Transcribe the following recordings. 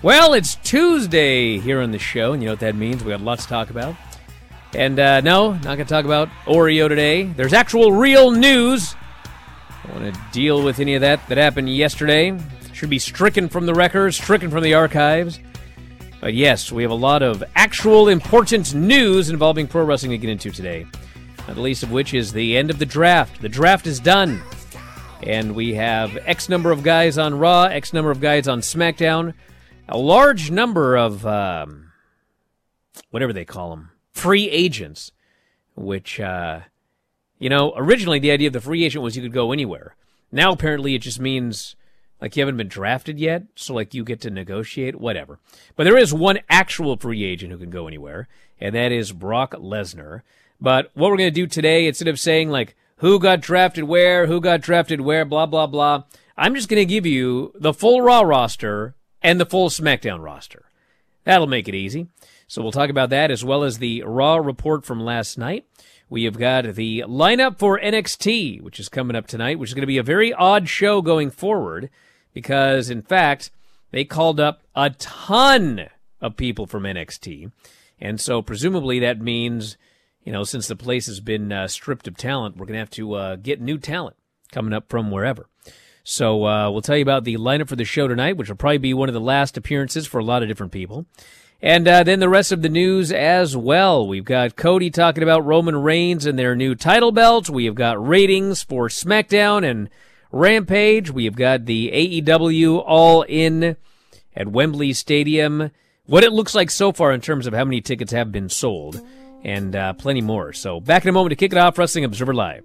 Well, it's Tuesday here on the show, and you know what that means. We got lots to talk about. And uh, no, not going to talk about Oreo today. There's actual real news. I don't want to deal with any of that that happened yesterday. Should be stricken from the records, stricken from the archives. But yes, we have a lot of actual important news involving pro wrestling to get into today. Not the least of which is the end of the draft. The draft is done. And we have X number of guys on Raw, X number of guys on SmackDown a large number of um, whatever they call them free agents which uh, you know originally the idea of the free agent was you could go anywhere. Now apparently it just means like you haven't been drafted yet so like you get to negotiate whatever. But there is one actual free agent who can go anywhere and that is brock lesnar. But what we're going to do today instead of saying like who got drafted where who got drafted where blah blah blah i'm just going to give you the full raw roster and the full SmackDown roster. That'll make it easy. So we'll talk about that as well as the Raw report from last night. We have got the lineup for NXT, which is coming up tonight, which is going to be a very odd show going forward because, in fact, they called up a ton of people from NXT. And so presumably that means, you know, since the place has been uh, stripped of talent, we're going to have to uh, get new talent coming up from wherever. So uh, we'll tell you about the lineup for the show tonight, which will probably be one of the last appearances for a lot of different people. And uh, then the rest of the news as well. We've got Cody talking about Roman Reigns and their new title belt. We have got ratings for SmackDown and Rampage. We have got the AEW All In at Wembley Stadium. What it looks like so far in terms of how many tickets have been sold, and uh, plenty more. So back in a moment to kick it off. Wrestling Observer Live.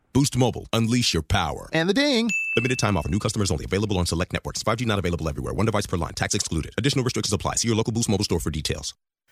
Boost Mobile. Unleash your power. And the ding. Limited time offer. New customers only. Available on select networks. 5G not available everywhere. One device per line. Tax excluded. Additional restrictions apply. See your local Boost Mobile store for details.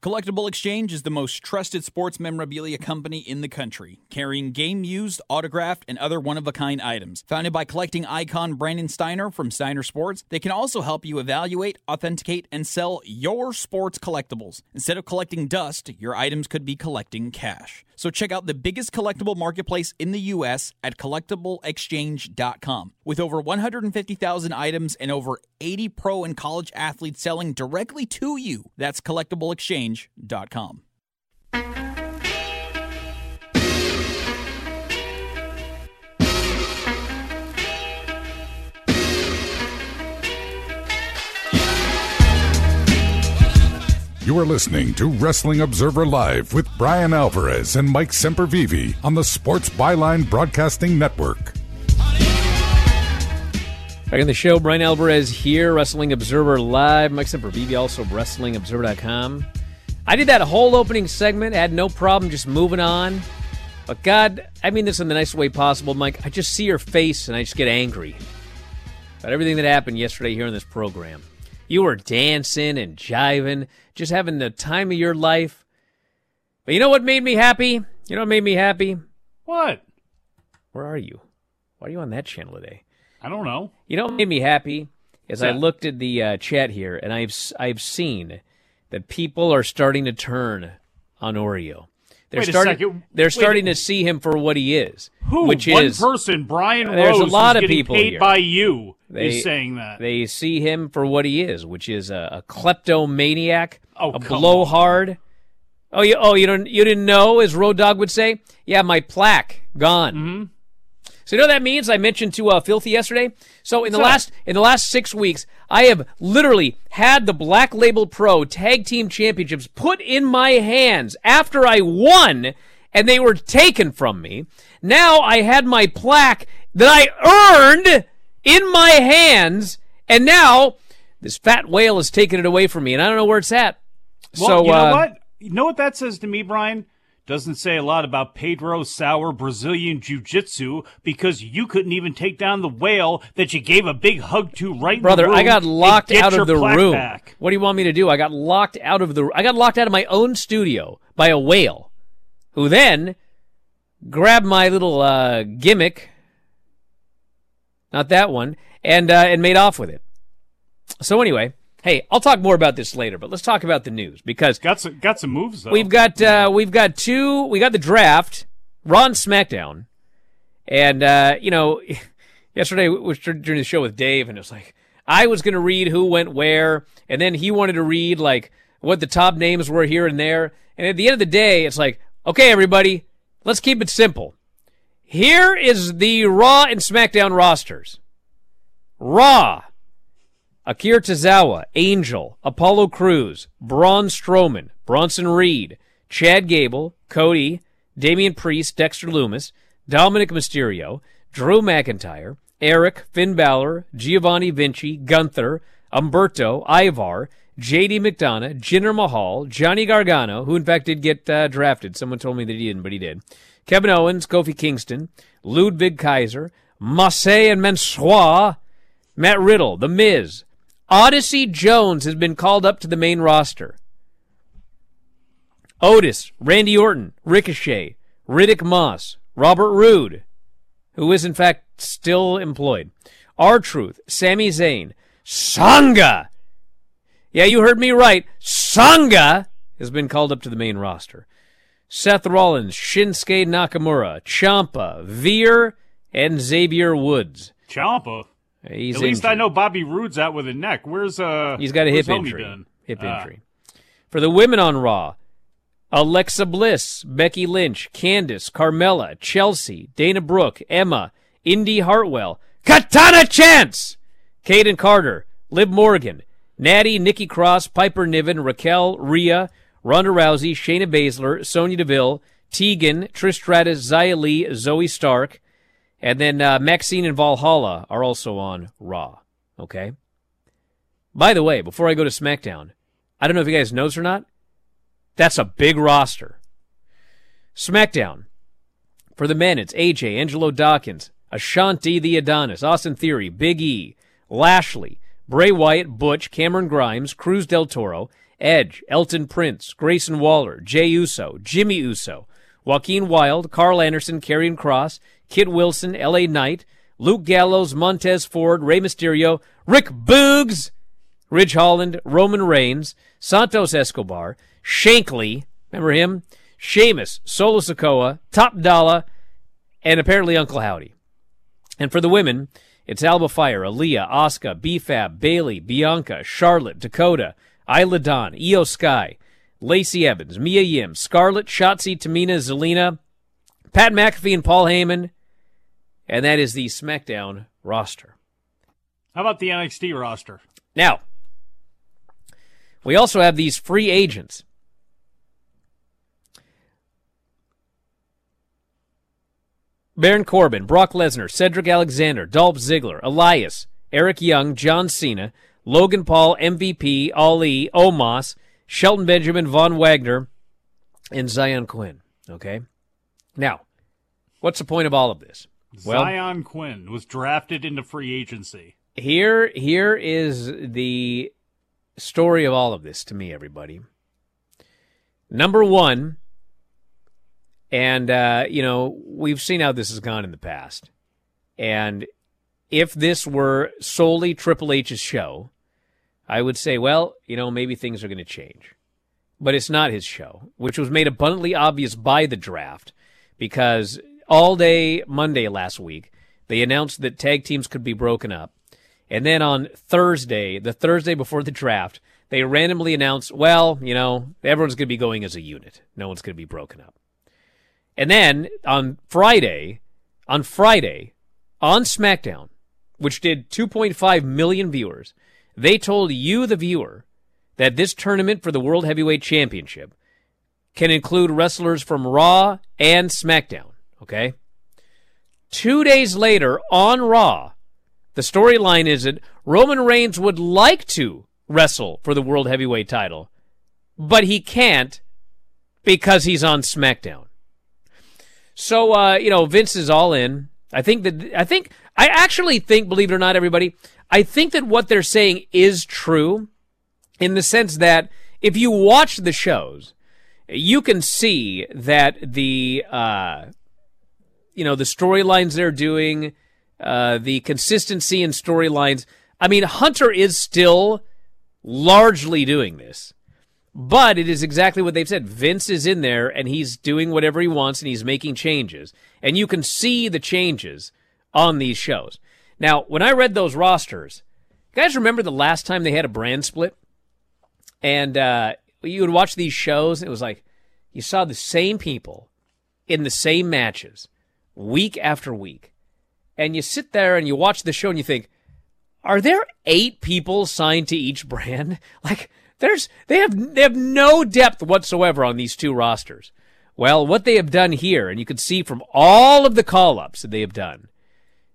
Collectible Exchange is the most trusted sports memorabilia company in the country, carrying game used, autographed, and other one of a kind items. Founded by collecting icon Brandon Steiner from Steiner Sports, they can also help you evaluate, authenticate, and sell your sports collectibles. Instead of collecting dust, your items could be collecting cash. So check out the biggest collectible marketplace in the U.S. at collectibleexchange.com. With over 150,000 items and over 80 pro and college athletes selling directly to you, that's collectibleexchange.com. You are listening to Wrestling Observer Live with Bryan Alvarez and Mike Sempervive on the Sports Byline Broadcasting Network. Back in the show, Bryan Alvarez here, Wrestling Observer Live. Mike Sempervive, also WrestlingObserver.com. I did that whole opening segment, had no problem just moving on. But God, I mean this in the nicest way possible, Mike. I just see your face and I just get angry about everything that happened yesterday here in this program. You were dancing and jiving, just having the time of your life. But you know what made me happy? You know what made me happy? What? Where are you? Why are you on that channel today? I don't know. You know what made me happy is I looked at the uh, chat here and I've I've seen that people are starting to turn on Oreo. They're Wait a starting. second. They're Wait. starting to see him for what he is, Who? which One is person, Brian There's Rose, a lot of people paid here. by you, They- is saying that. They see him for what he is, which is a, a kleptomaniac, Oh, a blowhard. Oh, you oh you don't you didn't know, as Road Dog would say. Yeah, my plaque gone. Mm-hmm. So you know what that means? I mentioned to uh, Filthy yesterday. So in the last in the last six weeks, I have literally had the Black Label Pro Tag Team Championships put in my hands after I won, and they were taken from me. Now I had my plaque that I earned in my hands, and now this fat whale has taken it away from me, and I don't know where it's at. Well, so you know uh, what? You know what that says to me, Bryan? Doesn't say a lot about Pedro Sauer Brazilian Jiu Jitsu because you couldn't even take down the whale that you gave a big hug to right Brother, in the room I got locked out of the room. back. What do you want me to do? I got locked out of the I got locked out of my own studio by a whale who then grabbed my little uh, gimmick not that one and uh, and made off with it. So anyway, hey, I'll talk more about this later, but let's talk about the news because Got some got some moves though. We've got uh, we've got two. We got the draft, Raw and SmackDown, and uh, you know, yesterday we was during the show with Dave, and it was like I was going to read who went where, and then he wanted to read like what the top names were here and there, and at the end of the day, it's like, okay, everybody, let's keep it simple. Here is the Raw and SmackDown rosters. Raw. Akira Tozawa, Angel, Apollo Crews, Braun Strowman, Bronson Reed, Chad Gable, Cody, Damian Priest, Dexter Lumis, Dominik Mysterio, Drew McIntyre, Eric, Finn Balor, Giovanni Vinci, Gunther, Humberto, Ivar, J.D. McDonagh, Jinder Mahal, Johnny Gargano, who in fact did get uh, drafted. Someone told me that he didn't, but he did. Kevin Owens, Kofi Kingston, Ludwig Kaiser, Massey and Mansoor, Matt Riddle, The Miz. Odyssey Jones has been called up to the main roster. Otis, Randy Orton, Ricochet, Riddick Moss, Robert Roode, who is in fact still employed. R Truth, Sami Zayn, Sanga. Yeah, you heard me right. Sanga has been called up to the main roster. Seth Rollins, Shinsuke Nakamura, Ciampa, Veer, and Xavier Woods. Ciampa. He's At least injured. I know Bobby Roode's out with a neck. Where's uh? He's got a hip injury. Hip Ah. injury. For the women on Raw, Alexa Bliss, Becky Lynch, Candice, Carmella, Chelsea, Dana Brooke, Emma, Indi Hartwell, Katana Chance, Kayden Carter, Liv Morgan, Natty, Nikki Cross, Piper Niven, Raquel, Rhea, Ronda Rousey, Shayna Baszler, Sonya Deville, Tegan, Trish Stratus, Xia Li, Zoey Stark, and then uh, Maxine and Valhalla are also on Raw. Okay? By the way, before I go to SmackDown, I don't know if you guys noticed or not. That's a big roster. SmackDown. For the men, it's AJ, Angelo Dawkins, Ashante the Adonis, Austin Theory, Big E, Lashley, Bray Wyatt, Butch, Cameron Grimes, Cruz del Toro, Edge, Elton Prince, Grayson Waller, Jey Uso, Jimmy Uso, Joaquin Wilde, Karl Anderson, Karrion Kross, Kit Wilson, L.A. Knight, Luke Gallows, Montez Ford, Rey Mysterio, Rick Boogs, Ridge Holland, Roman Reigns, Santos Escobar, Shanky, remember him? Sheamus, Solo Sikoa, Top Dollar, and apparently Uncle Howdy. And for the women, it's Alba Fyre, Aliyah, Asuka, B-Fab, Bayley, Bianca, Charlotte, Dakota, Isla Dawn, Iyo Sky, Lacey Evans, Mia Yim, Scarlett, Shotzi, Tamina, Zelina, Pat McAfee, and Paul Heyman. And that is the SmackDown roster. How about the NXT roster? Now, we also have these free agents. Baron Corbin, Brock Lesnar, Cedric Alexander, Dolph Ziggler, Elias, Eric Young, John Cena, Logan Paul, MVP, Ali, Omos, Shelton Benjamin, Von Wagner, and Zion Quinn. Okay? Now, what's the point of all of this? Zion Quinn was drafted into free agency. here here is the story of all of this to me everybody number one and uh, you know we've seen how this has gone in the past and if this were solely triple h's show i would say well you know maybe things are going to change but it's not his show which was made abundantly obvious by the draft because all day monday last week they announced that tag teams could be broken up and then on Thursday, the Thursday before the draft, they randomly announced, well, you know, everyone's going to be going as a unit. No one's going to be broken up. And then on Friday, on Friday, on SmackDown, which did 2.5 million viewers, they told you, the viewer, that this tournament for the World Heavyweight Championship can include wrestlers from Raw and SmackDown. Okay? Two days later on Raw, the storyline is that Roman Reigns would like to wrestle for the World Heavyweight title, but he can't because he's on SmackDown. So, uh, you know, Vince is all in. I think that, I think, I actually think, believe it or not, everybody, I think that what they're saying is true in the sense that if you watch the shows, you can see that the, uh, you know, the storylines they're doing, uh, the consistency in storylines. I mean, Hunter is still largely doing this, but it is exactly what they've said. Vince is in there and he's doing whatever he wants and he's making changes. And you can see the changes on these shows. Now, when I read those rosters, guys remember the last time they had a brand split? And uh, you would watch these shows, and it was like you saw the same people in the same matches week after week and you sit there and you watch the show and you think, are there eight people signed to each brand? Like there's they have they have no depth whatsoever on these two rosters. Well, what they have done here, and you can see from all of the call ups that they have done,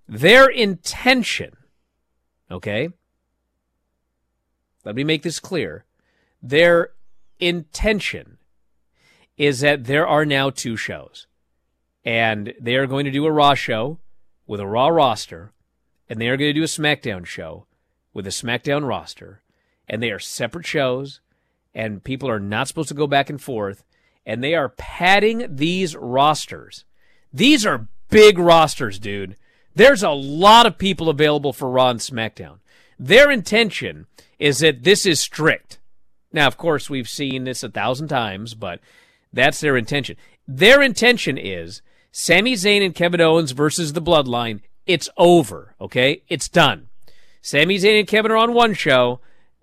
their intention, okay? Let me make this clear. Their intention is that there are now two shows. And they are going to do a Raw show with a Raw roster, and they are going to do a SmackDown show with a SmackDown roster. And they are separate shows, and people are not supposed to go back and forth. And they are padding these rosters. These are big rosters, dude. There's a lot of people available for Raw and SmackDown. Their intention is that this is strict. Now, of course, we've seen this a thousand times, but that's their intention. Their intention is Sami Zayn and Kevin Owens versus the Bloodline. It's over, okay? It's done. Sami Zayn and Kevin are on one show.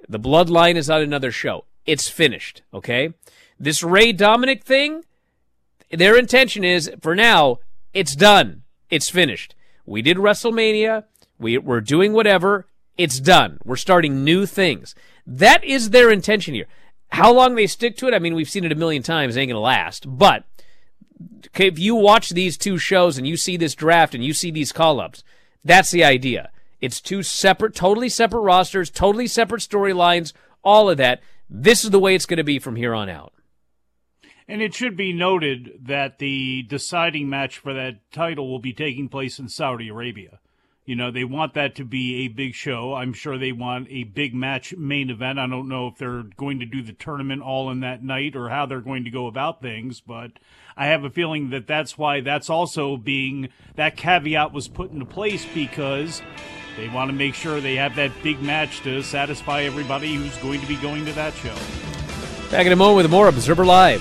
The Bloodline is on another show. It's finished, okay? This Rey Dominik thing, their intention is, for now, it's done. It's finished. We did WrestleMania. We, we're doing whatever. It's done. We're starting new things. That is their intention here. How long they stick to it, I mean, we've seen it a million times, ain't gonna last. But if you watch these two shows and you see this draft and you see these call ups, that's the idea. It's two separate, totally separate rosters, totally separate storylines, all of that. This is the way it's going to be from here on out. And it should be noted that the deciding match for that title will be taking place in Saudi Arabia. You know, they want that to be a big show. I'm sure they want a big match main event. I don't know if they're going to do the tournament all in that night or how they're going to go about things, but I have a feeling that that's why that's also being that caveat was put into place because they want to make sure they have that big match to satisfy everybody who's going to be going to that show. Back in a moment with more Observer Live.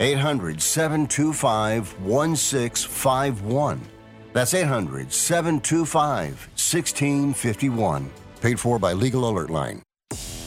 800 725 1651. That's 800 725 1651. Paid for by Legal Alert Line.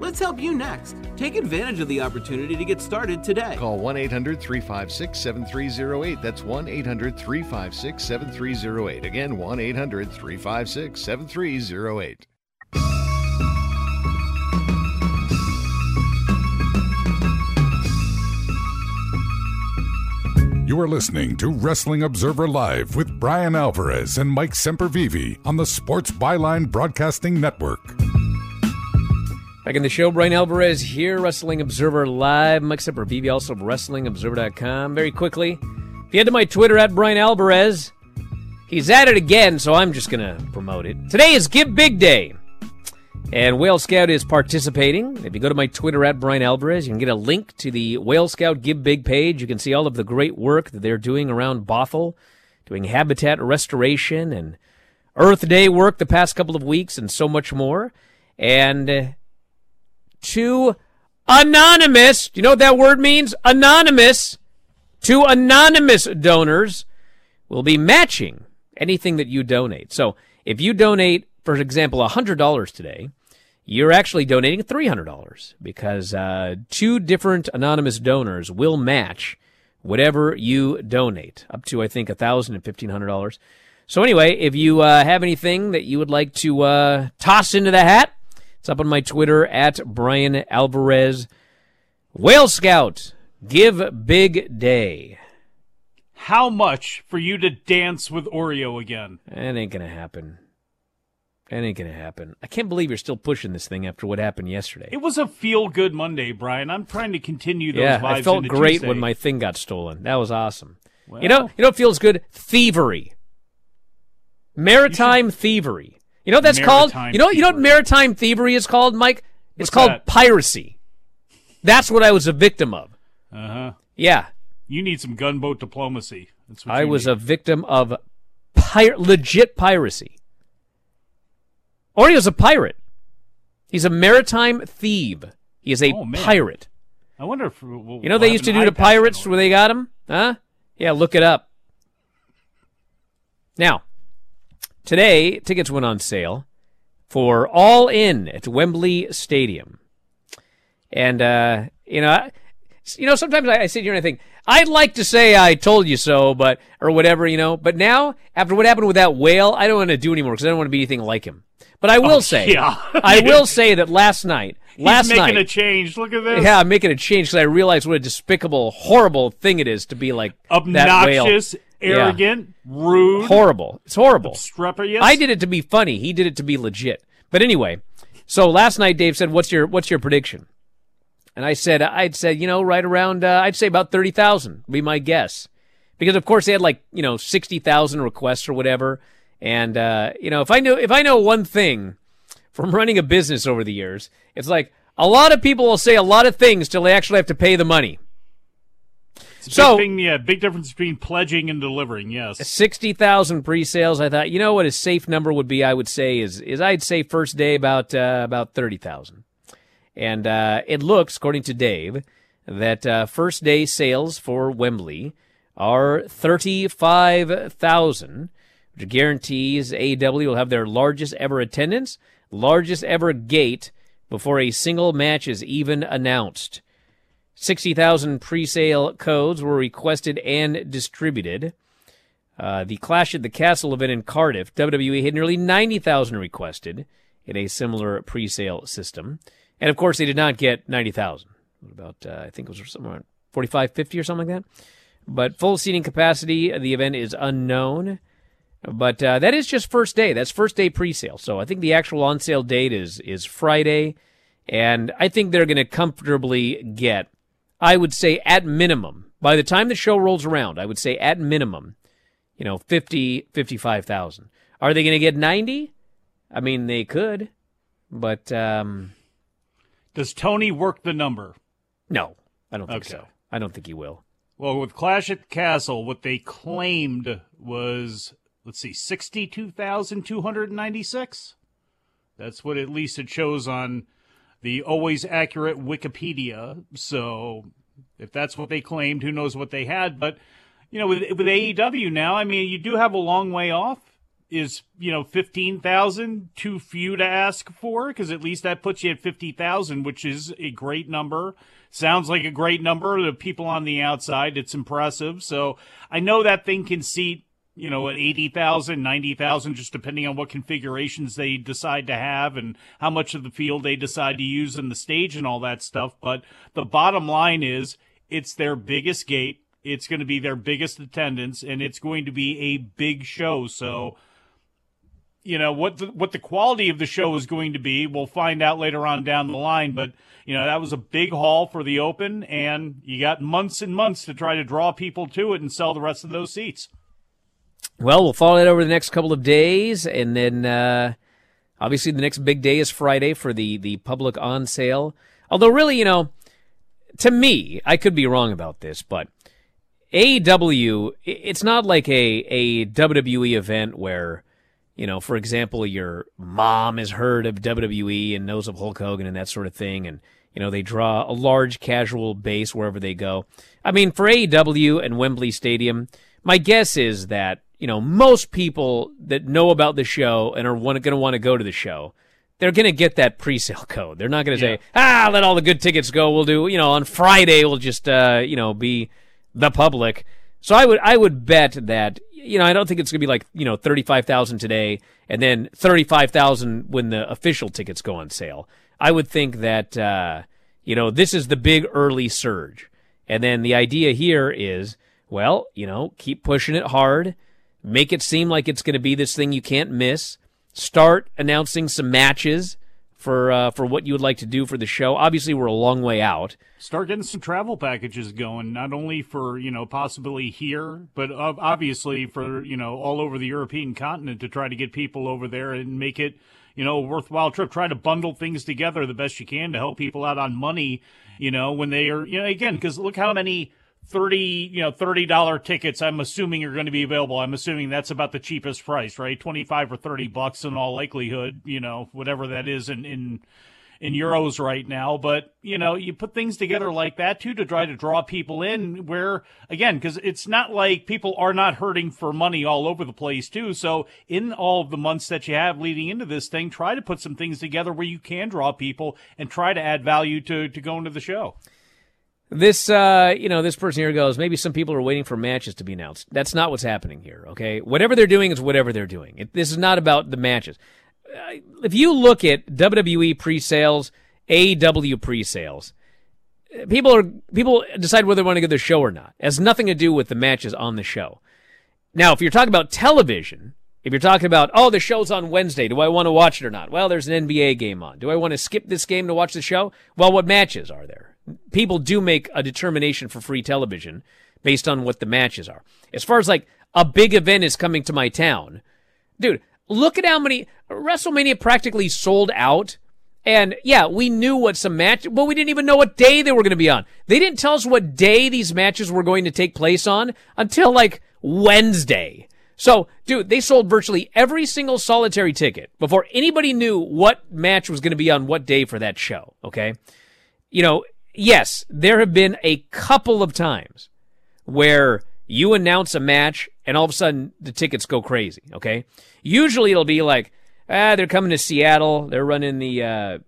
Let's help you next. Take advantage of the opportunity to get started today. Call 1 800 356 7308. That's 1 800 356 7308. Again, 1 800 356 7308. You are listening to Wrestling Observer Live with Bryan Alvarez and Mike Sempervive on the Sports Byline Broadcasting Network. Back in the show, Bryan Alvarez here, Wrestling Observer Live. Mike Sempervive, also of WrestlingObserver.com. Very quickly, if you head to my Twitter at Bryan Alvarez, he's at it again, so I'm just going to promote it. Today is Give Big Day. And Whale Scout is participating. If you go to my Twitter at Bryan Alvarez, you can get a link to the Whale Scout Give Big page. You can see all of the great work that they're doing around Bothell, doing habitat restoration and Earth Day work the past couple of weeks, and so much more. And uh, to anonymous, do you know what that word means? Anonymous. To anonymous donors will be matching anything that you donate. So if you donate, for example, $100 today, you're actually donating $300 because uh, two different anonymous donors will match whatever you donate, up to, I think, $1,000 and $1,500. So, anyway, if you uh, have anything that you would like to uh, toss into the hat, it's up on my Twitter at Bryan Alvarez. Whale Scout, give big day. How much for you to dance with Oreo again? That ain't to happen. That ain't gonna happen. I can't believe you're still pushing this thing after what happened yesterday. It was a feel good Monday, Bryan. I'm trying to continue those yeah, vibes. I felt great Tuesday. when my thing got stolen. That was awesome. Well, you know, you know, what feels good thievery, maritime thievery. You know what that's called? You know, you know what maritime thievery is called, Mike? It's What's called that? piracy. That's what I was a victim of. Uh huh. Yeah, You need some gunboat diplomacy. That's what I was need. a victim of pir- legit piracy. Oreo's a pirate. He's a maritime thief. He is a Oh, pirate. I wonder if we'll, You know what they used to do to pirates where they got him? Huh? Yeah, look it up. Now, today, tickets went on sale for All In at Wembley Stadium. And, uh, you know, I, you know, sometimes I, I sit here and I think, I'd like to say I told you so, but, or whatever, you know, but now, after what happened with that whale, I don't want to do anymore because I don't want to be anything like him. But I will Oh, say, yeah. I will say that last night, He's last making night, a change. Look at this. yeah, I'm making a change because I realized what a despicable, horrible thing it is to be like that Obnoxious, Yeah. arrogant, rude, Horrible. It's horrible. obstreperous. I did it to be funny. He did it to be legit. But anyway, so last night Dave said, "What's your What's your prediction?" And I said, "I'd said, you know, right around, uh, I'd say about thirty thousand. Be my guess, because of course they had like you know sixty thousand requests or whatever. And uh, you know, if I know if I know one thing from running a business over the years, it's like a lot of people will say a lot of things till they actually have to pay the money. So- big thing, yeah, big difference between pledging and delivering. Yes. Sixty thousand pre-sales. I thought, you know what a safe number would be. I would say is is I'd say first day about uh, about thirty thousand, and uh, it looks, according to Dave, that uh, first day sales for Wembley are thirty-five thousand, which guarantees AEW will have their largest ever attendance, largest ever gate before a single match is even announced. 60,000 pre-sale codes were requested and distributed. Uh, the Clash at the Castle event in Cardiff, WWE had nearly 90,000 requested in a similar pre-sale system. And of course, they did not get 90,000. What About, uh, I think it was somewhere around 45, 50 or something like that. But full seating capacity of the event is unknown. But uh, that is just first day. That's first day pre-sale. So I think the actual on-sale date is is Friday, and I think they're going to comfortably get. I would say at minimum, by the time the show rolls around, I would say at minimum, you know, 50, 55,000. Are they going to get 90? I mean, they could, but um, Does Tony work the number? no, I don't think Okay. so. I don't think he will. Well, with Clash at Castle, what they claimed was, let's see, 62,296? That's what at least it shows on the always accurate Wikipedia. So if that's what they claimed, who knows what they had. But, you know, with, with AEW now, I mean, you do have a long way off. is you know fifteen thousand too few to ask for? Because at least that puts you at fifty thousand, which is a great number. Sounds like a great number to people on the outside. It's impressive. So I know that thing can seat you know, at 80,000, 90,000, just depending on what configurations they decide to have and how much of the field they decide to use in the stage and all that stuff. But the bottom line is it's their biggest gate. It's going to be their biggest attendance and it's going to be a big show. So, you know, what the, what the quality of the show is going to be, we'll find out later on down the line. But, you know, that was a big haul for the open and you got months and months to try to draw people to it and sell the rest of those seats. Well, we'll follow that over the next couple of days, and then uh, obviously the next big day is Friday for the the public on sale. Although, really, you know, to me, I could be wrong about this, but AEW, it's not like a a WWE event where, you know, for example, your mom has heard of WWE and knows of Hulk Hogan and that sort of thing, and you know they draw a large casual base wherever they go. I mean, for AEW and Wembley Stadium, my guess is that you know, most people that know about the show and are going to want to go to the show, they're going to get that pre-sale code. They're not going to yeah. say, "Ah, let all the good tickets go. We'll do, you know, on Friday we'll just, uh, you know, be the public." So I would, I would bet that, you know, I don't think it's going to be like, you know, thirty-five thousand today and then thirty-five thousand when the official tickets go on sale. I would think that, uh, you know, this is the big early surge, and then the idea here is, well, you know, keep pushing it hard Make it seem like it's going to be this thing you can't miss. Start announcing some matches for uh, for what you would like to do for the show. Obviously, we're a long way out. Start getting some travel packages going, not only for you know possibly here, but obviously for you know all over the European continent to try to get people over there and make it you know a worthwhile trip. Try to bundle things together the best you can to help people out on money. You know when they are you know again because look how many 30 you know 30 dollar tickets i'm assuming are going to be available. I'm assuming that's about the cheapest price right? 25 or 30 bucks in all likelihood you know whatever that is in in in euros right now. But you know you put things together like that too to try to draw people in where again because it's not like people are not hurting for money all over the place too. So in all of the months that you have leading into this thing try to put some things together where you can draw people and try to add value to to go into the show this, uh, you know, this person here goes, maybe some people are waiting for matches to be announced. That's not what's happening here, okay? Whatever they're doing is whatever they're doing. It, this is not about the matches. Uh, if you look at WWE pre-sales, AEW pre-sales, people are people decide whether they want to go to the show or not. It has nothing to do with the matches on the show. Now, if you're talking about television, if you're talking about, oh, the show's on Wednesday, do I want to watch it or not? Well, there's an NBA game on. Do I want to skip this game to watch the show? Well, what matches are there? People do make a determination for free television based on what the matches are. As far as like a big event is coming to my town, dude, look at how many WrestleMania practically sold out. And yeah, we knew what some match, but we didn't even know what day they were going to be on. They didn't tell us what day these matches were going to take place on until like Wednesday. So, dude, they sold virtually every single solitary ticket before anybody knew what match was going to be on what day for that show. Okay. You know, yes, there have been a couple of times where you announce a match and all of a sudden the tickets go crazy. Okay. Usually it'll be like, ah, they're coming to Seattle. They're running the, uh,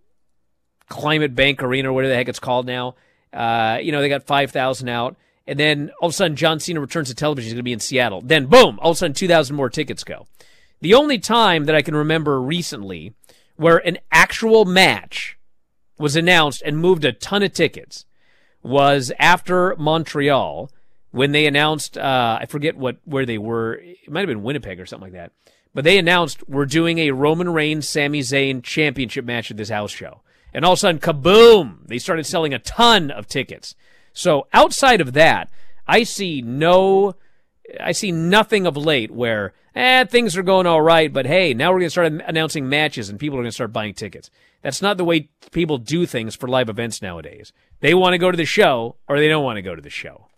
Climate Bank Arena or whatever the heck it's called now. Uh, you know, they got 5,000 out. And then all of a sudden John Cena returns to television. He's going to be in Seattle. Then boom, all of a sudden 2,000 more tickets go. The only time that I can remember recently where an actual match was announced and moved a ton of tickets was after Montreal when they announced uh, I forget what where they were. It might have been Winnipeg or something like that. But they announced we're doing a Roman Reigns Sami Zayn championship match at this house show. And all of a sudden, kaboom! They started selling a ton of tickets. So outside of that, I see no, I see nothing of late where, eh, things are going all right, but hey, now we're going to start announcing matches and people are going to start buying tickets. That's not the way people do things for live events nowadays. They want to go to the show or they don't want to go to the show.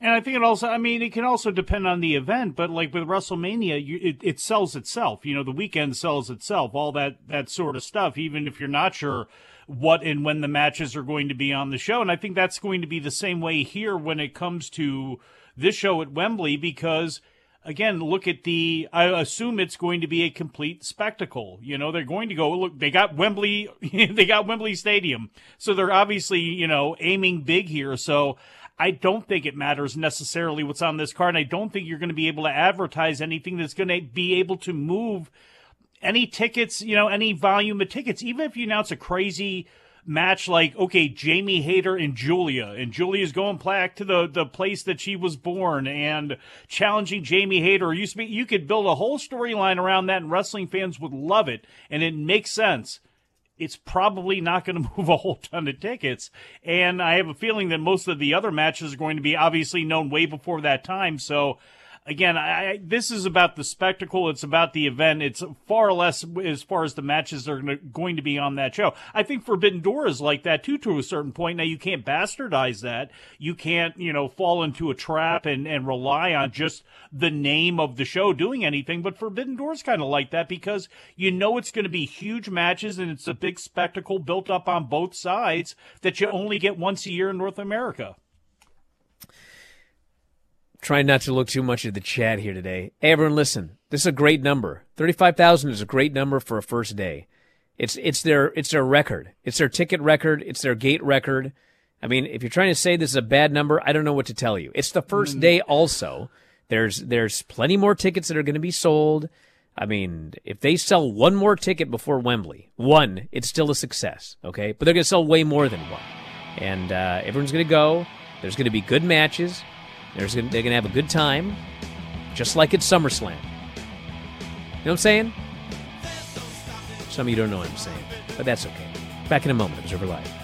And I think it also, I mean, it can also depend on the event, but like with WrestleMania, you, it, it sells itself. You know, the weekend sells itself, all that, that sort of stuff, even if you're not sure what and when the matches are going to be on the show. And I think that's going to be the same way here when it comes to this show at Wembley, because again, look at the. I assume it's going to be a complete spectacle. You know, they're going to go look. They got Wembley. they got Wembley Stadium, so they're obviously you know aiming big here. So. I don't think it matters necessarily what's on this card. And I don't think you're going to be able to advertise anything that's going to be able to move any tickets, you know, any volume of tickets. Even if you announce a crazy match like okay Jamie Hayter and Julia. And Julia's going back to the the place that she was born and challenging Jamie Hayter. You speak you could build a whole storyline around that and wrestling fans would love it. And it makes sense. It's probably not going to move a whole ton of tickets. And I have a feeling that most of the other matches are going to be obviously known way before that time. So again, I, this is about the spectacle. It's about the event. It's far less as far as the matches are going to be on that show. I think Forbidden Door is like that too, to a certain point. Now you can't bastardize that. You can't, you know, fall into a trap and, and rely on just the name of the show doing anything. But Forbidden Door is kind of like that because you know it's going to be huge matches and it's a big spectacle built up on both sides that you only get once a year in North America trying not to look too much at the chat here today. Hey, everyone, listen. This is a great number. Thirty-five thousand is a great number for a first day. It's it's their it's their record. It's their ticket record. It's their gate record. I mean, if you're trying to say this is a bad number, I don't know what to tell you. It's the first day. Also, there's there's plenty more tickets that are going to be sold. I mean, if they sell one more ticket before Wembley, one, it's still a success. Okay, but they're going to sell way more than one, and uh, everyone's going to go. There's going to be good matches. They're going to have a good time, just like at SummerSlam. You know what I'm saying? Some of you don't know what I'm saying, but that's okay. Back in a moment, Observer Live.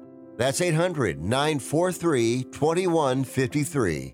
That's 800 943 2153.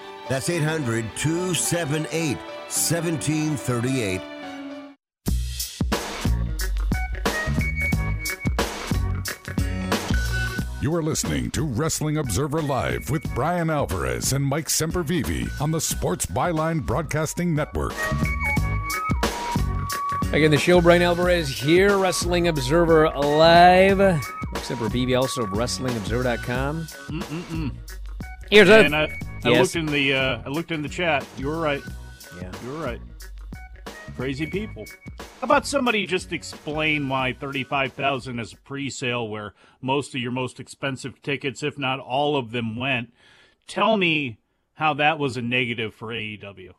That's 800 278 1738. You are listening to Wrestling Observer Live with Bryan Alvarez and Mike Sempervive on the Sports Byline Broadcasting Network. Again, the show, Bryan Alvarez here, Wrestling Observer Live. Mike Sempervive, also of WrestlingObserver.com. Mm-mm-mm. Here's and I, I Yes. looked in the uh, I looked in the chat. You were right. Yeah, you were right. Crazy people. How about somebody just explain why thirty-five thousand is a pre-sale, where most of your most expensive tickets, if not all of them, went? Tell me how that was a negative for AEW.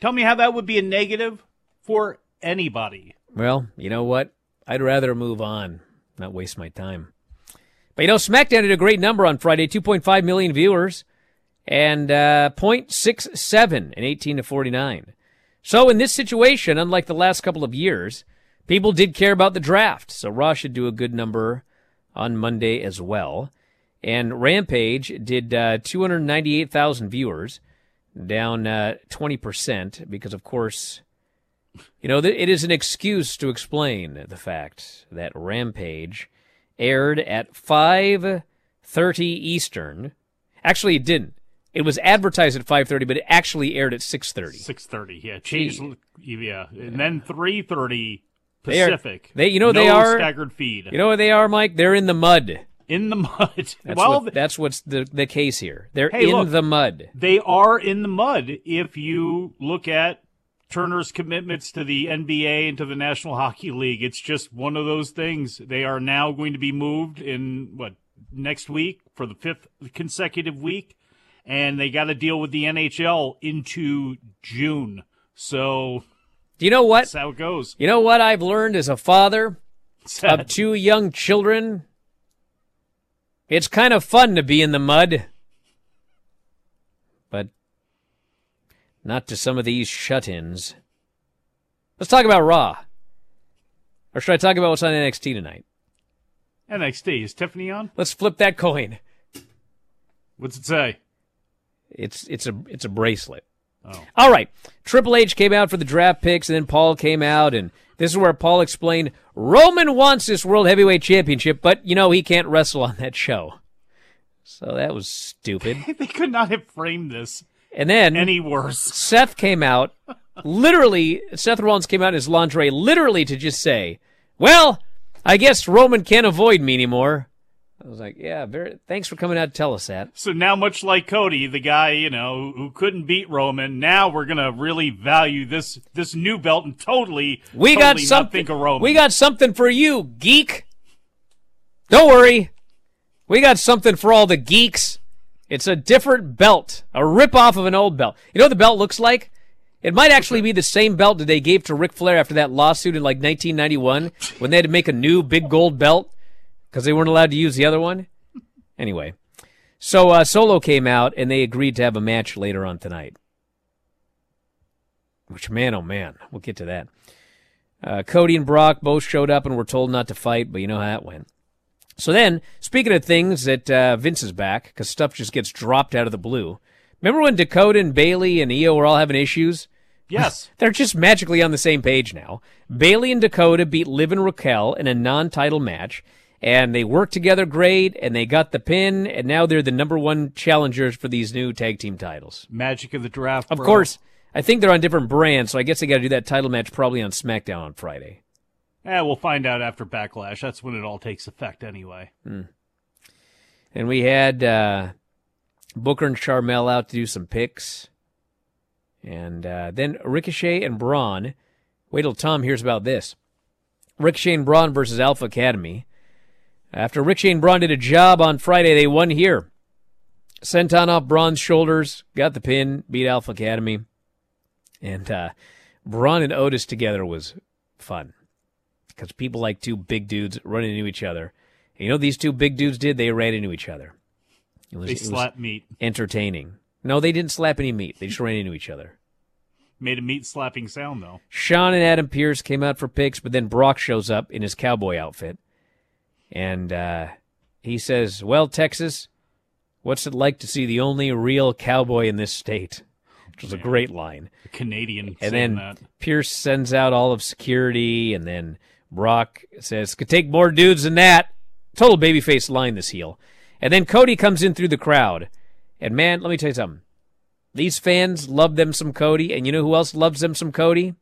Tell me how that would be a negative for anybody. Well, you know what? I'd rather move on, not waste my time. But you know, SmackDown did a great number on Friday 2.5 million viewers and uh, 0.67 in 18 to 49. So in this situation, unlike the last couple of years, people did care about the draft. So Raw should do a good number on Monday as well. And Rampage did uh, 298,000 viewers, down uh, 20%, because of course, you know, th- it is an excuse to explain the fact that Rampage aired at 5:30 Eastern. Actually, it didn't. It was advertised at 5:30, but it actually aired at 6:30. Six thirty, yeah, changed, yeah, and then three thirty They are- Pacific. They, you know, no they are staggered feed. You know what they are, Mike? They're in the mud. in the mud. That's, well, what, that's what's the the case here. They're Hey, in look. the mud. they are in the mud if you look at Turner's commitments to the NBA and to the National Hockey League. It's just one of those things. They are now going to be moved in what next week for the fifth consecutive week, and they got to deal with the NHL into June. So Do you know what? that's how it goes. You know what I've learned as a father Sad. of two young children? It's kind of fun to be in the mud. But not to some of these shut ins. Let's talk about Raw. Or should I talk about what's on NXT tonight? NXT is Tiffany on? Let's flip that coin. What's it say? It's it's a it's a bracelet. Oh. All right. Triple H came out for the draft picks, and then Paul came out, and this is where Paul explained Roman wants this World Heavyweight Championship, but you know he can't wrestle on that show. So that was stupid. they could not have framed this And then any worse. Seth came out, literally, Seth Rollins came out in his lingerie, literally to just say, "Well, I guess Roman can't avoid me anymore." I was like, "Yeah, very. Thanks for coming out to tell us that." So now, much like Cody, the guy you know who couldn't beat Roman, now we're gonna really value this this new belt and totally We got totally not something. think of Roman. We got something for you, geek. Don't worry. We got something for all the geeks. It's a different belt, a rip-off of an old belt. You know what the belt looks like? It might actually be the same belt that they gave to Ric Flair after that lawsuit in like 1991 when they had to make a new big gold belt because they weren't allowed to use the other one. Anyway, so uh, Solo came out and they agreed to have a match later on tonight. Which, man, oh man, we'll get to that. Uh, Cody and Brock both showed up and were told not to fight, but you know how that went. So then, speaking of things that uh, Vince is back, because stuff just gets dropped out of the blue. Remember when Dakota and Bayley and Iyo were all having issues? Yes. They're just magically on the same page now. Bayley and Dakota beat Liv and Raquel in a non-title match, and they worked together great, and they got the pin, and now they're the number one challengers for these new tag team titles. Magic of the draft. Of course, I think they're on different brands, so I guess they got to do that title match probably on SmackDown on Friday. Eh, we'll find out after Backlash. That's when it all takes effect, anyway. Hmm. And we had uh, Booker and Sharmell out to do some picks. And uh, then Ricochet and Braun. Wait till Tom hears about this. Ricochet and Braun versus Alpha Academy. After Ricochet and Braun did a job on Friday, they won here. Senton off Braun's shoulders, got the pin, beat Alpha Academy. And uh, Braun and Otis together was fun. Because people like two big dudes running into each other. And you know what these two big dudes did? They ran into each other. It was, They slapped meat. Entertaining. No, they didn't slap any meat. They just ran into each other. Made a meat slapping sound though. Shawn and Adam Pearce came out for picks, but then Brock shows up in his cowboy outfit. And uh, he says, Well, Texas, what's it like to see the only real cowboy in this state? Which was a great line. A Canadian And then that. Pearce sends out all of security, and then Brock says, Could take more dudes than that. Total babyface line, this heel. And then Cody comes in through the crowd. And man, let me tell you something. These fans love them some Cody, and you know who else loves them some Cody?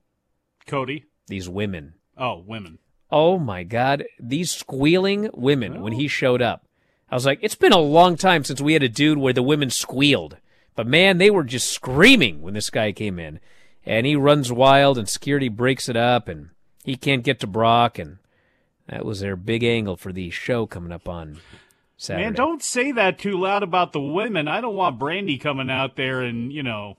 Cody. These women. Oh, women. Oh my God. These squealing women when he oh. showed up. I was like, it's been a long time since we had a dude where the women squealed. But man, they were just screaming when this guy came in. And he runs wild, and security breaks it up, and he can't get to Brock. And that was their big angle for the show coming up on Saturday. Man, don't say that too loud about the women. I don't want Brandi coming out there and you know.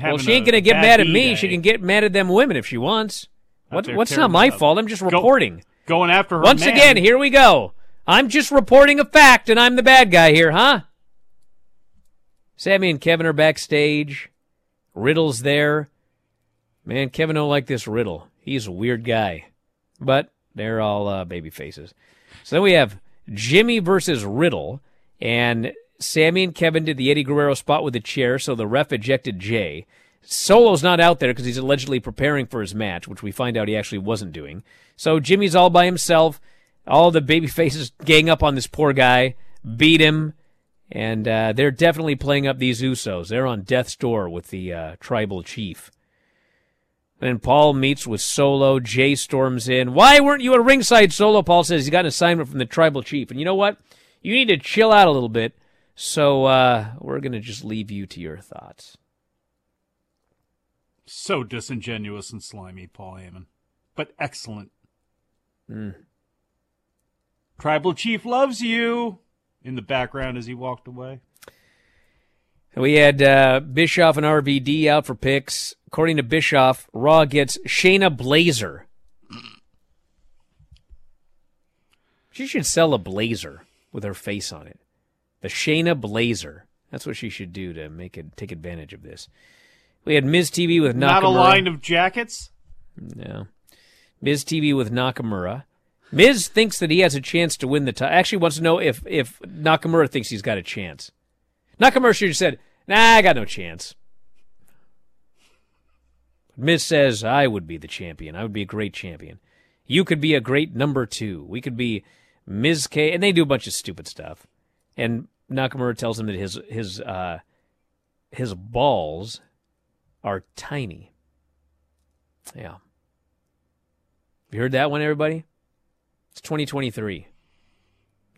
well, she ain't going to get mad at me. day. She can get mad at them women if she wants. What, what's not my fault? I'm just Go- reporting. going after her. Once man. again, here we go. I'm just reporting a fact, and I'm the bad guy here, huh? Sammy and Kevin are backstage. Riddle's there. Man, Kevin don't like this Riddle. He's a weird guy. But they're all uh, baby faces. So then we have Jimmy versus Riddle, and Sammy and Kevin did the Eddie Guerrero spot with the chair, so the ref ejected Jey. Solo's not out there because he's allegedly preparing for his match, which we find out he actually wasn't doing. So Jimmy's all by himself. All the baby faces gang up on this poor guy, beat him, and uh, they're definitely playing up these Usos. They're on death's door with the uh, tribal chief. Then Paul meets with Solo. Jey storms in. Why weren't you at ringside, Solo? Paul says he's got an assignment from the tribal chief. And you know what? You need to chill out a little bit. So uh, we're going to just leave you to your thoughts. So disingenuous and slimy, Paul Heyman. But excellent. Mm. Tribal Chief loves you in the background as he walked away. We had uh, Bischoff and RVD out for picks. According to Bischoff, Raw gets Shayna Baszler. She should sell a blazer with her face on it. The Shayna Blazer. That's what she should do to make it take advantage of this. We had Miz TV with Nakamura. Not a line of jackets. No. Miz TV with Nakamura. Miz thinks that he has a chance to win the title. Actually, wants to know if if Nakamura thinks he's got a chance. Nakamura should have said, "Nah, I got no chance." Miz says, "I would be the champion. I would be a great champion. You could be a great number two. We could be Miz K." And they do a bunch of stupid stuff. And Nakamura tells him that his his uh, his balls are tiny. Yeah. You heard that one, everybody? It's 2023.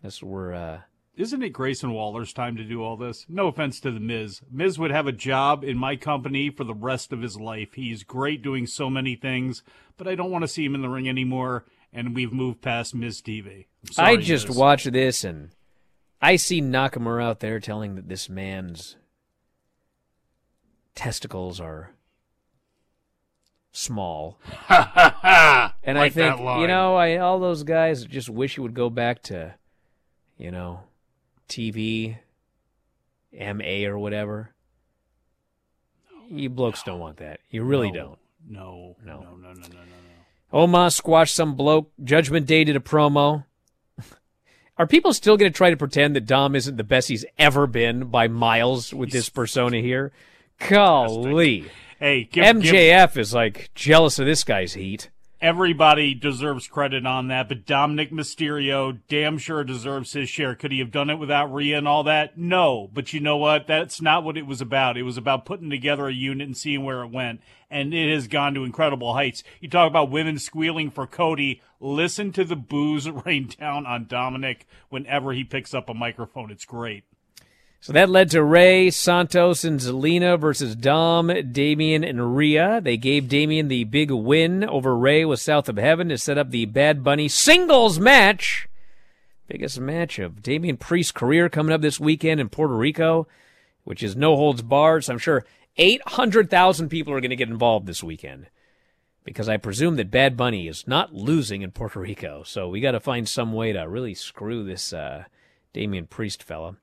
That's what we're. Uh, Isn't it Grayson Waller's time to do all this? No offense to the Miz. Miz would have a job in my company for the rest of his life. He's great doing so many things, but I don't want to see him in the ring anymore. And we've moved past Miz TV. Sorry, I just Miz. watched this and I see Nakamura out there telling that this man's testicles are small. and I Like that think, you know, I all those guys just wish he would go back to, you know, TV, MA or whatever. You blokes don't want that. You really No, don't. No, No. no, no, no, no, no. Oma squashed some bloke. Judgment Day did a promo. Are people still going to try to pretend that Dom isn't the best he's ever been by miles with this persona here? Golly. Hey, give, give- MJF is like jealous of this guy's heat. everybody deserves credit on that, but Dominik Mysterio damn sure deserves his share. Could he have done it without Rhea and all that? No, but you know what? That's not what it was about. It was about putting together a unit and seeing where it went, and it has gone to incredible heights. You talk about women squealing for Cody. Listen to the boos that rain down on Dominik whenever he picks up a microphone. It's great. So that led to Rey, Santos, and Zelina versus Dom, Damien, and Rhea. They gave Damien the big win over Rey with South of Heaven to set up the Bad Bunny singles match. Biggest match of Damien Priest's career coming up this weekend in Puerto Rico, which is no holds barred. So I'm sure 800,000 people are going to get involved this weekend because I presume that Bad Bunny is not losing in Puerto Rico. So we got to find some way to really screw this uh, Damien Priest fella.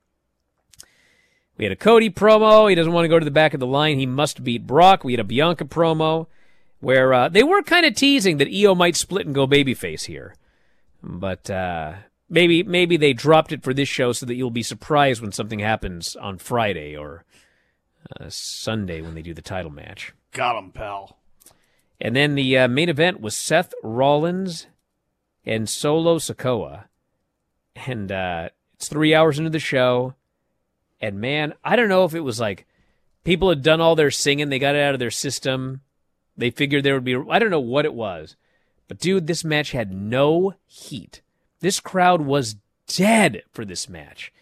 We had a Cody promo. He doesn't want to go to the back of the line. He must beat Brock. We had a Bianca promo where uh, they were kind of teasing that Iyo might split and go babyface here, but uh, maybe maybe they dropped it for this show so that you'll be surprised when something happens on Friday or uh, Sunday when they do the title match. Got him, pal. And then the uh, main event was Seth Rollins and Solo Sikoa, and uh, it's three hours into the show. And man, I don't know if it was like people had done all their singing, they got it out of their system. They figured there would be, I don't know what it was. But dude, this match had no heat. This crowd was dead for this match.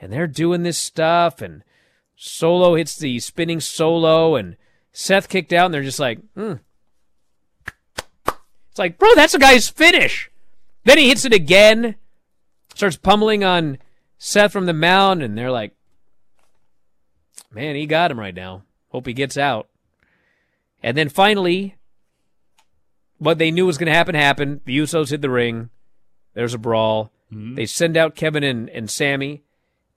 And they're doing this stuff, and Solo hits the spinning solo, and Seth kicked out, and they're just like, hmm. It's like, bro, that's a guy's finish. Then he hits it again, starts pummeling on Seth from the mound, and they're like, man, he got him right now. Hope he gets out. And then finally, what they knew was going to happen happened. The Usos hit the ring. There's a brawl. Mm-hmm. They send out Kevin and, and Sammy.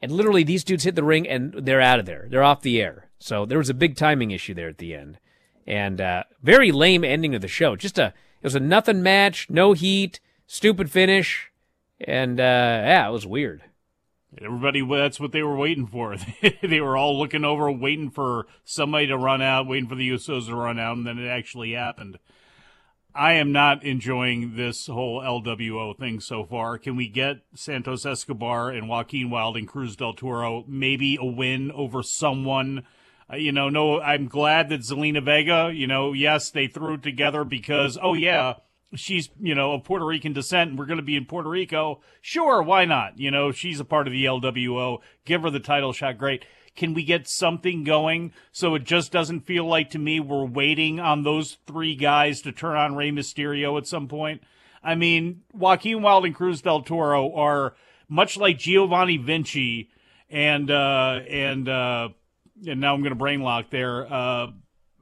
And literally, these dudes hit the ring and they're out of there. They're off the air. So there was a big timing issue there at the end. And uh, very lame ending of the show. Just a, it was a nothing match, no heat, stupid finish. And uh, yeah, it was weird. Everybody, that's what they were waiting for. they were all looking over, waiting for somebody to run out, waiting for the Usos to run out, and then it actually happened. I am not enjoying this whole LWO thing so far. Can we get Santos Escobar and Joaquin Wilde and Cruz del Toro maybe a win over someone? Uh, you know, no, I'm glad that Zelina Vega, you know, yes, they threw it together because, oh, yeah, she's, you know, of Puerto Rican descent and we're going to be in Puerto Rico. Sure, why not? You know, she's a part of the LWO. Give her the title shot. Great. Can we get something going so it just doesn't feel like to me we're waiting on those three guys to turn on Rey Mysterio at some point? I mean, Joaquin Wilde and Cruz del Toro are much like Giovanni Vinci and uh and uh and now I'm going to brain lock there uh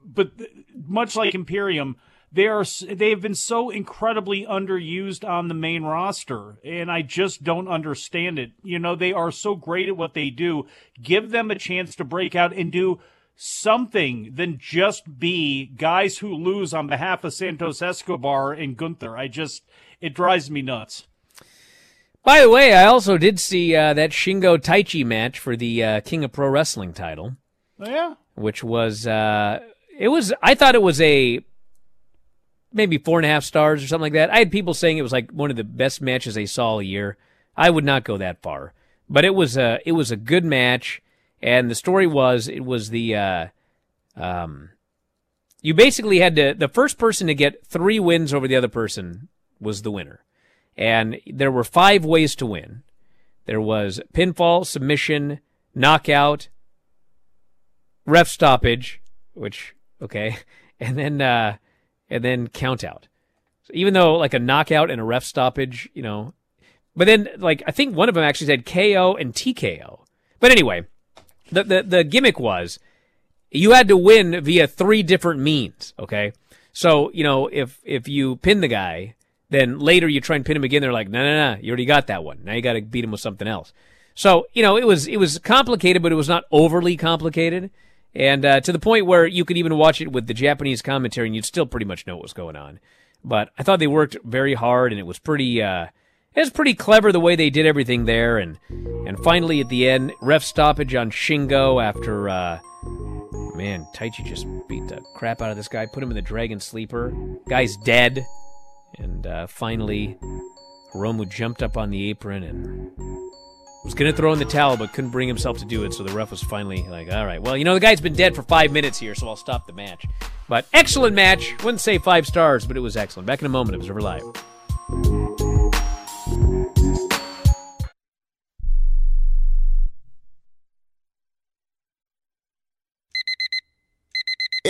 but much like Imperium they are they have been so incredibly underused on the main roster and i just don't understand it. You know they are so great at what they do. Give them a chance to break out and do something than just be guys who lose on behalf of santos escobar and gunther. I just it drives me nuts. By the way, I also did see uh, that Shingo Taichi match for the uh, King of Pro Wrestling title, oh, yeah? Which was uh, it was I thought it was a maybe four and a half stars or something like that. I had people saying it was like one of the best matches they saw all year. I would not go that far, but it was a it was a good match, and the story was it was the uh, um, you basically had to the first person to get three wins over the other person was the winner, and there were five ways to win. There was pinfall, submission, knockout, ref stoppage, which okay, and then. Uh, and then count out. So even though like a knockout and a ref stoppage, you know, but then like I think one of them actually said KO and TKO. But anyway, the the, the gimmick was you had to win via three different means. Okay, so you know if if you pin the guy, then later you try and pin him again. They're like, no, no, no, you already got that one. Now you got to beat him with something else. So you know it was it was complicated, but it was not overly complicated and uh, to the point where you could even watch it with the Japanese commentary, and you'd still pretty much know what was going on. But I thought they worked very hard, and it was pretty. Uh, it was pretty clever the way they did everything there, and and finally at the end, ref stoppage on Shingo after. Uh, man, Taichi just beat the crap out of this guy, put him in the Dragon Sleeper. Guy's dead, and uh, finally, Hiromu jumped up on the apron and was going to throw in the towel, but couldn't bring himself to do it. So the ref was finally like, all right, well, you know, the guy's been dead for five minutes here, so I'll stop the match. But excellent match. Wouldn't say five stars, but it was excellent. Back in a moment, Observer Live.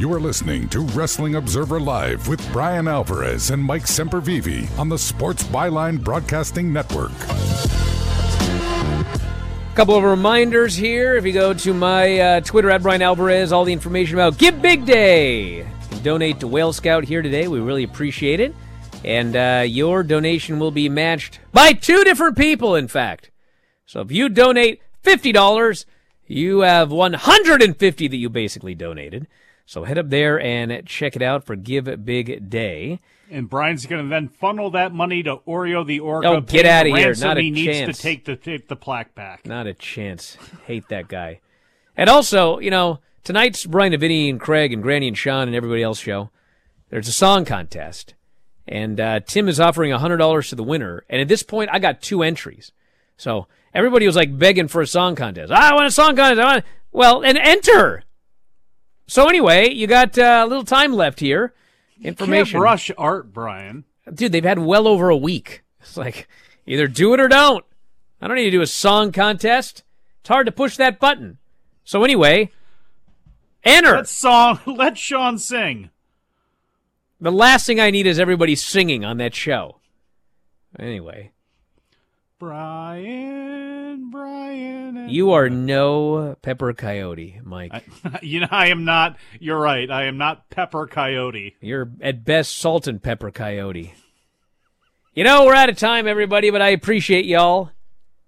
You are listening to Wrestling Observer Live with Bryan Alvarez and Mike Sempervive on the Sports Byline Broadcasting Network. A couple of reminders here. If you go to my uh, Twitter at Bryan Alvarez, all the information about Give Big Day. Donate to Whale Scout here today. We really appreciate it. And uh, your donation will be matched by two different people, in fact. So if you donate $50, you have 150 that you basically donated. So head up there and check it out for Give Big Day. And Bryan's going to then funnel that money to Oreo the Orca. Oh, get out of here. Not a he needs chance. to take the take the plaque back. Not a chance. Hate that guy. And also, you know, tonight's Bryan and Vinny and Craig and Granny and Sean and everybody else show. There's a song contest, and uh, Tim is offering hundred dollars to the winner. And at this point, I got two entries. So everybody was like begging for a song contest. I want a song contest. I want. Well, and enter. So anyway, you got uh, a little time left here. Information. Can't rush art, Bryan. Dude, they've had well over a week. It's like either do it or don't. I don't need to do a song contest. It's hard to push that button. So anyway, enter. Let song. Let Sean sing. The last thing I need is everybody singing on that show. Anyway, Bryan, Bryan. You are no Pepper Coyote, Mike. you know, I am not. You're right. I am not Pepper Coyote. You're at best salt and pepper coyote. You know, we're out of time, everybody, but I appreciate y'all.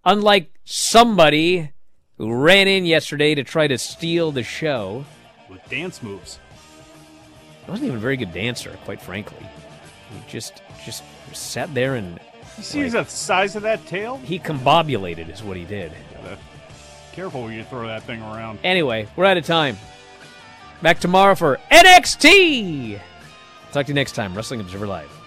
Unlike somebody who ran in yesterday to try to steal the show, with dance moves. I wasn't even a very good dancer, quite frankly. He just just sat there and You see the size of that tail? he combobulated is what he did. Careful when you throw that thing around. Anyway, we're out of time. Back tomorrow for NXT. Talk to you next time. Wrestling Observer Live.